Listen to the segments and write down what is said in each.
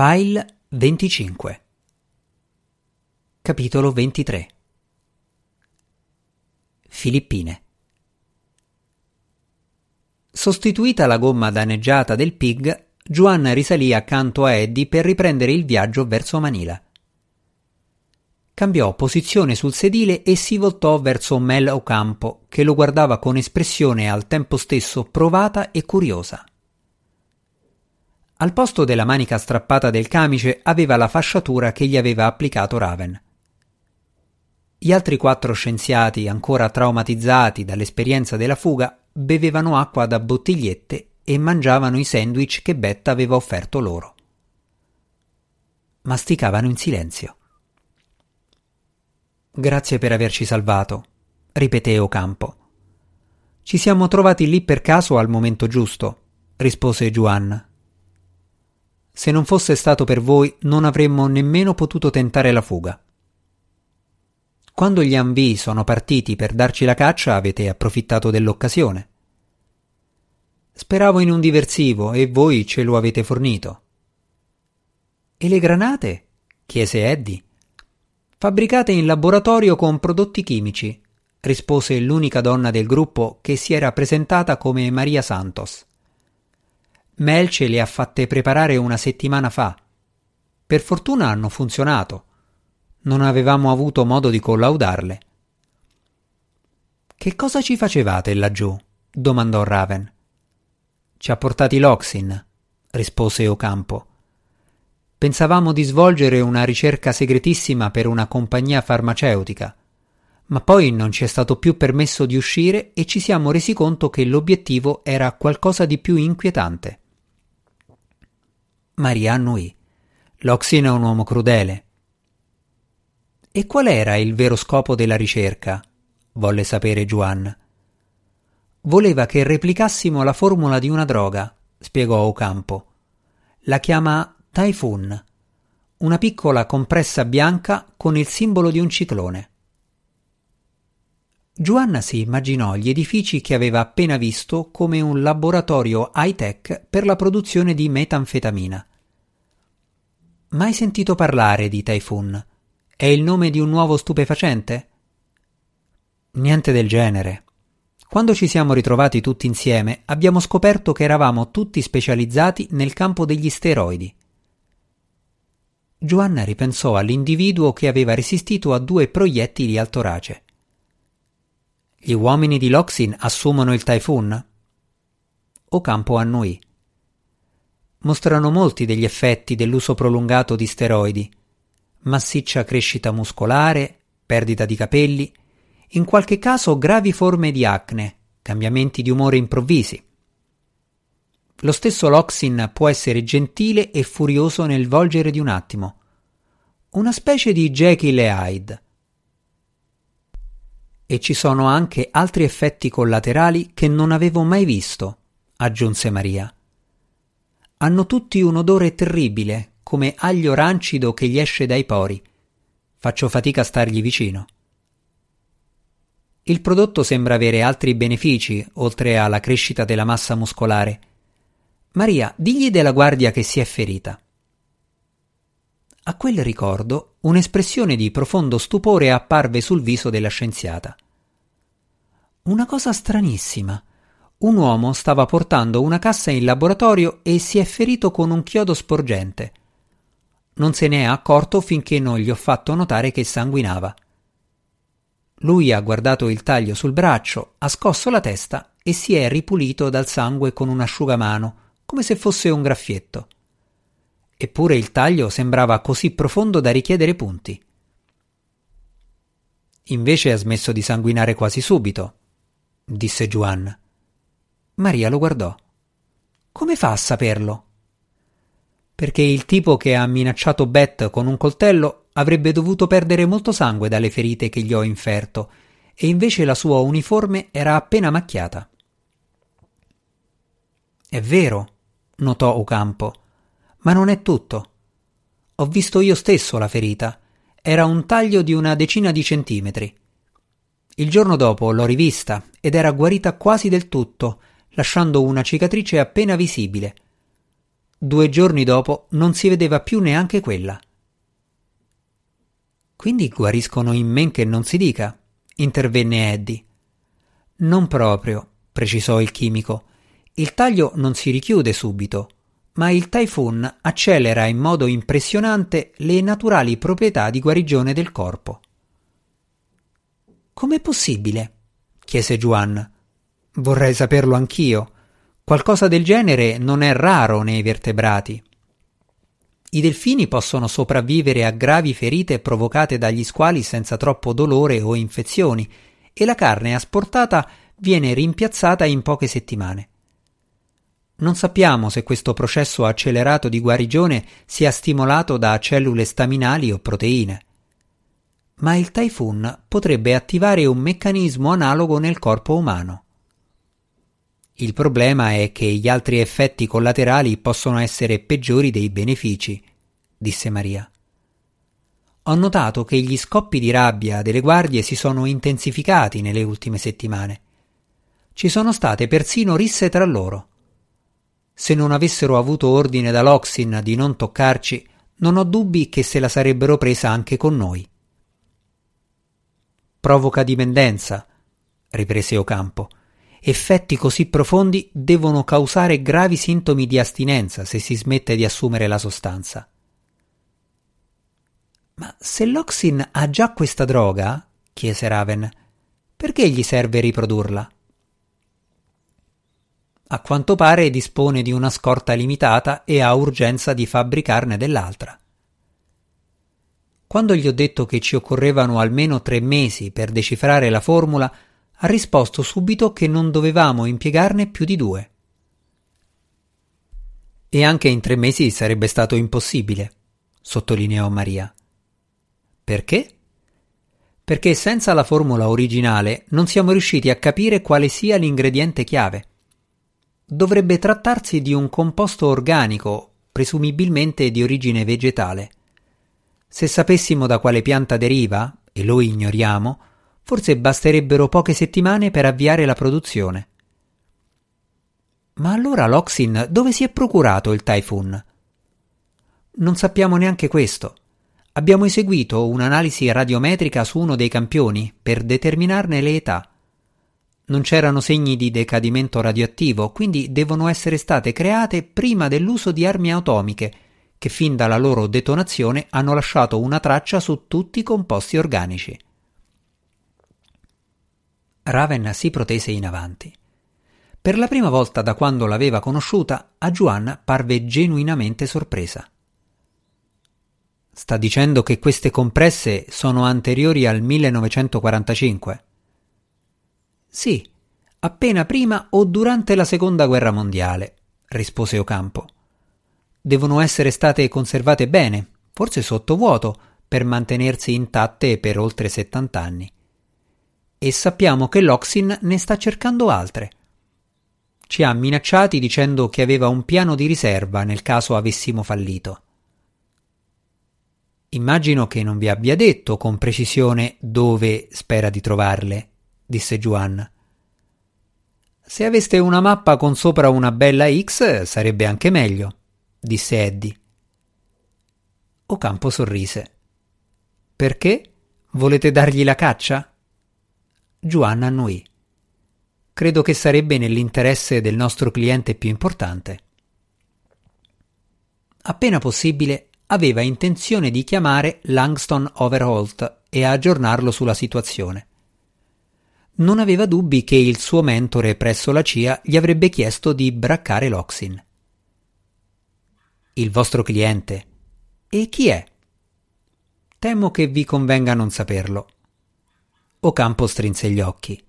File 25 Capitolo 23 Filippine Sostituita la gomma danneggiata del Pig, Juan risalì accanto a Eddie per riprendere il viaggio verso Manila. Cambiò posizione sul sedile e si voltò verso Mel Ocampo, che lo guardava con espressione al tempo stesso provata e curiosa. Al posto della manica strappata del camice aveva la fasciatura che gli aveva applicato Raven. Gli altri quattro scienziati, ancora traumatizzati dall'esperienza della fuga, bevevano acqua da bottigliette e mangiavano i sandwich che Beth aveva offerto loro. Masticavano in silenzio. Grazie per averci salvato, ripeté Ocampo. Ci siamo trovati lì per caso al momento giusto, rispose Juan, se non fosse stato per voi non avremmo nemmeno potuto tentare la fuga. Quando gli Anvi sono partiti per darci la caccia avete approfittato dell'occasione. Speravo in un diversivo e voi ce lo avete fornito. E le granate? chiese Eddie. Fabbricate in laboratorio con prodotti chimici, rispose l'unica donna del gruppo che si era presentata come Maria Santos. Mel ce le ha fatte preparare una settimana fa. Per fortuna hanno funzionato. Non avevamo avuto modo di collaudarle. Che cosa ci facevate laggiù? domandò Raven. Ci ha portati l'Oxin, rispose Ocampo. Pensavamo di svolgere una ricerca segretissima per una compagnia farmaceutica, ma poi non ci è stato più permesso di uscire e ci siamo resi conto che l'obiettivo era qualcosa di più inquietante. Maria annuì. L'Oxin è un uomo crudele. E qual era il vero scopo della ricerca? volle sapere Juan. Voleva che replicassimo la formula di una droga, spiegò Ocampo. La chiama Typhoon, una piccola compressa bianca con il simbolo di un ciclone. Giovanna si immaginò gli edifici che aveva appena visto come un laboratorio high-tech per la produzione di metanfetamina. Mai sentito parlare di Typhoon? È il nome di un nuovo stupefacente? Niente del genere. Quando ci siamo ritrovati tutti insieme, abbiamo scoperto che eravamo tutti specializzati nel campo degli steroidi. Giovanna ripensò all'individuo che aveva resistito a due proiettili al torace. Gli uomini di Loxin assumono il Typhoon? Ocampo annuì. Mostrano molti degli effetti dell'uso prolungato di steroidi. Massiccia crescita muscolare, perdita di capelli, in qualche caso gravi forme di acne, cambiamenti di umore improvvisi. Lo stesso Loxin può essere gentile e furioso nel volgere di un attimo. Una specie di Jekyll e Hyde e ci sono anche altri effetti collaterali che non avevo mai visto, aggiunse Maria. Hanno tutti un odore terribile, come aglio rancido che gli esce dai pori. Faccio fatica a stargli vicino. Il prodotto sembra avere altri benefici, oltre alla crescita della massa muscolare. Maria, digli della guardia che si è ferita. A quel ricordo un'espressione di profondo stupore apparve sul viso della scienziata. Una cosa stranissima. Un uomo stava portando una cassa in laboratorio e si è ferito con un chiodo sporgente. Non se ne è accorto finché non gli ho fatto notare che sanguinava. Lui ha guardato il taglio sul braccio, ha scosso la testa e si è ripulito dal sangue con un asciugamano, come se fosse un graffietto. Eppure il taglio sembrava così profondo da richiedere punti. Invece ha smesso di sanguinare quasi subito, disse Juan. Maria lo guardò. Come fa a saperlo? Perché il tipo che ha minacciato Beth con un coltello avrebbe dovuto perdere molto sangue dalle ferite che gli ho inferto, e invece la sua uniforme era appena macchiata. È vero, notò Ocampo ma non è tutto. Ho visto io stesso la ferita. Era un taglio di una decina di centimetri. Il giorno dopo l'ho rivista ed era guarita quasi del tutto, lasciando una cicatrice appena visibile. Due giorni dopo non si vedeva più neanche quella. Quindi guariscono in men che non si dica, intervenne Eddie. Non proprio, precisò il chimico. Il taglio non si richiude subito, ma il typhoon accelera in modo impressionante le naturali proprietà di guarigione del corpo. Com'è possibile? chiese Juan. Vorrei saperlo anch'io. Qualcosa del genere non è raro nei vertebrati. I delfini possono sopravvivere a gravi ferite provocate dagli squali senza troppo dolore o infezioni e la carne asportata viene rimpiazzata in poche settimane. Non sappiamo se questo processo accelerato di guarigione sia stimolato da cellule staminali o proteine. Ma il typhoon potrebbe attivare un meccanismo analogo nel corpo umano. Il problema è che gli altri effetti collaterali possono essere peggiori dei benefici, disse Maria. Ho notato che gli scoppi di rabbia delle guardie si sono intensificati nelle ultime settimane. Ci sono state persino risse tra loro. Se non avessero avuto ordine da Loxin di non toccarci, non ho dubbi che se la sarebbero presa anche con noi. Provoca dipendenza, riprese Ocampo effetti così profondi devono causare gravi sintomi di astinenza se si smette di assumere la sostanza. Ma se l'Oxin ha già questa droga, chiese Raven, perché gli serve riprodurla? A quanto pare dispone di una scorta limitata e ha urgenza di fabbricarne dell'altra. Quando gli ho detto che ci occorrevano almeno tre mesi per decifrare la formula, ha risposto subito che non dovevamo impiegarne più di due. E anche in tre mesi sarebbe stato impossibile, sottolineò Maria. Perché? Perché senza la formula originale non siamo riusciti a capire quale sia l'ingrediente chiave. Dovrebbe trattarsi di un composto organico, presumibilmente di origine vegetale. Se sapessimo da quale pianta deriva, e lo ignoriamo, Forse basterebbero poche settimane per avviare la produzione. Ma allora Loxin dove si è procurato il Typhoon? Non sappiamo neanche questo. Abbiamo eseguito un'analisi radiometrica su uno dei campioni per determinarne le età. Non c'erano segni di decadimento radioattivo, quindi devono essere state create prima dell'uso di armi atomiche, che fin dalla loro detonazione hanno lasciato una traccia su tutti i composti organici. Raven si protese in avanti. Per la prima volta da quando l'aveva conosciuta, a Juan parve genuinamente sorpresa. Sta dicendo che queste compresse sono anteriori al 1945? Sì, appena prima o durante la seconda guerra mondiale, rispose Ocampo. Devono essere state conservate bene, forse sotto vuoto, per mantenersi intatte per oltre 70 anni e sappiamo che l'Oxin ne sta cercando altre. Ci ha minacciati dicendo che aveva un piano di riserva nel caso avessimo fallito. Immagino che non vi abbia detto con precisione dove spera di trovarle, disse Juan. Se aveste una mappa con sopra una bella X sarebbe anche meglio, disse Eddie. Ocampo sorrise. Perché? Volete dargli la caccia? Giovanna annuì. Credo che sarebbe nell'interesse del nostro cliente più importante. Appena possibile, aveva intenzione di chiamare Langston Overholt e aggiornarlo sulla situazione. Non aveva dubbi che il suo mentore presso la CIA gli avrebbe chiesto di braccare l'Oxin. Il vostro cliente. E chi è? Temo che vi convenga non saperlo. Ocampo strinse gli occhi.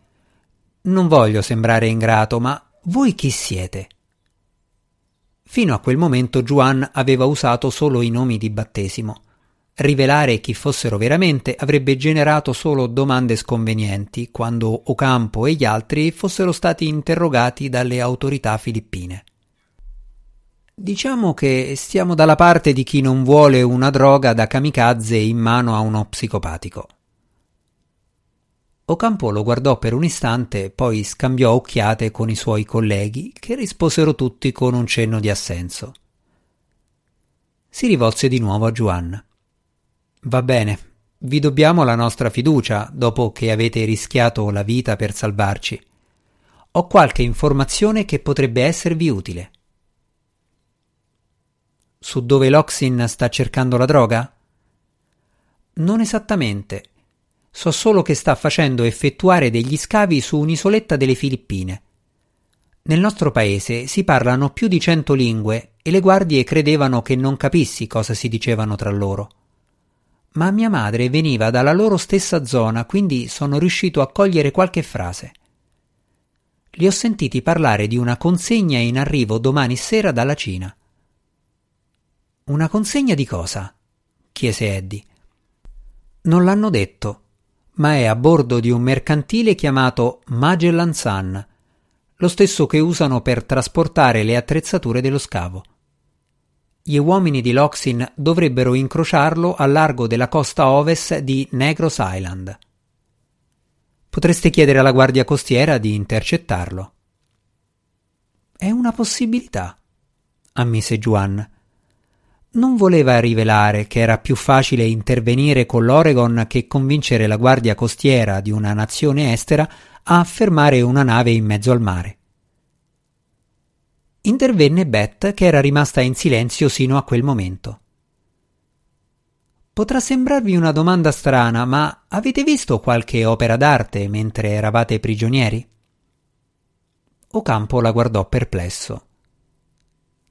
Non voglio sembrare ingrato, ma voi chi siete? Fino a quel momento Juan aveva usato solo i nomi di battesimo. Rivelare chi fossero veramente avrebbe generato solo domande sconvenienti quando Ocampo e gli altri fossero stati interrogati dalle autorità filippine. Diciamo che stiamo dalla parte di chi non vuole una droga da kamikaze in mano a uno psicopatico. Ocampo lo guardò per un istante, poi scambiò occhiate con i suoi colleghi, che risposero tutti con un cenno di assenso. si rivolse di nuovo a Juan. Va bene, vi dobbiamo la nostra fiducia dopo che avete rischiato la vita per salvarci. Ho qualche informazione che potrebbe esservi utile. Su dove Loxin sta cercando la droga? Non esattamente. So solo che sta facendo effettuare degli scavi su un'isoletta delle Filippine. Nel nostro paese si parlano più di cento lingue e le guardie credevano che non capissi cosa si dicevano tra loro. Ma mia madre veniva dalla loro stessa zona, quindi sono riuscito a cogliere qualche frase. Li ho sentiti parlare di una consegna in arrivo domani sera dalla Cina. Una consegna di cosa? chiese Eddie. Non l'hanno detto, ma è a bordo di un mercantile chiamato Magellan Sun, lo stesso che usano per trasportare le attrezzature dello scavo. Gli uomini di Loxin dovrebbero incrociarlo a largo della costa ovest di Negros Island. Potreste chiedere alla guardia costiera di intercettarlo. È una possibilità, ammise Juan. Non voleva rivelare che era più facile intervenire con l'Oregon che convincere la guardia costiera di una nazione estera a fermare una nave in mezzo al mare. Intervenne Beth, che era rimasta in silenzio sino a quel momento. Potrà sembrarvi una domanda strana, ma avete visto qualche opera d'arte mentre eravate prigionieri? Ocampo la guardò perplesso.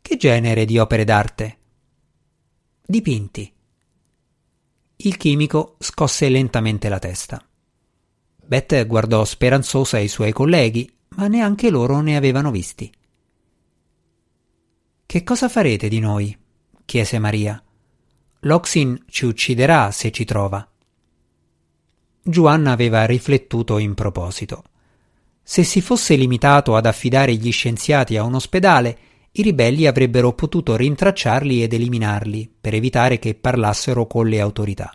Che genere di opere d'arte? Dipinti. Il chimico scosse lentamente la testa. Beth guardò speranzosa i suoi colleghi, ma neanche loro ne avevano visti. Che cosa farete di noi? chiese Maria. L'Oxin ci ucciderà se ci trova. Giovanna aveva riflettuto in proposito. Se si fosse limitato ad affidare gli scienziati a un ospedale, i ribelli avrebbero potuto rintracciarli ed eliminarli per evitare che parlassero con le autorità.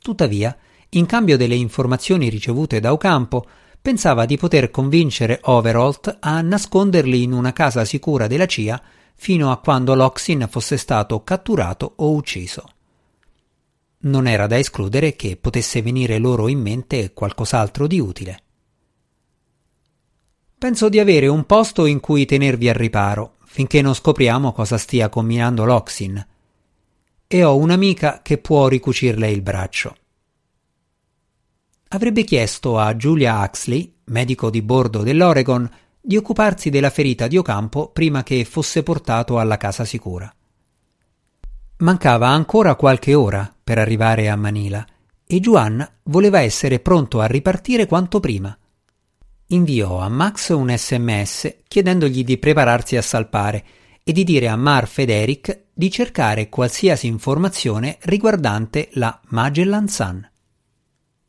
Tuttavia, in cambio delle informazioni ricevute da Ocampo, pensava di poter convincere Overholt a nasconderli in una casa sicura della CIA fino a quando Loxin fosse stato catturato o ucciso. Non era da escludere che potesse venire loro in mente qualcos'altro di utile. Penso di avere un posto in cui tenervi al riparo, finché non scopriamo cosa stia combinando Loxin. E ho un'amica che può ricucirle il braccio. Avrebbe chiesto a Julia Huxley, medico di bordo dell'Oregon, di occuparsi della ferita di Ocampo prima che fosse portato alla casa sicura. Mancava ancora qualche ora per arrivare a Manila e Juan voleva essere pronto a ripartire quanto prima inviò a Max un sms chiedendogli di prepararsi a salpare e di dire a Marf ed Eric di cercare qualsiasi informazione riguardante la Magellan Sun.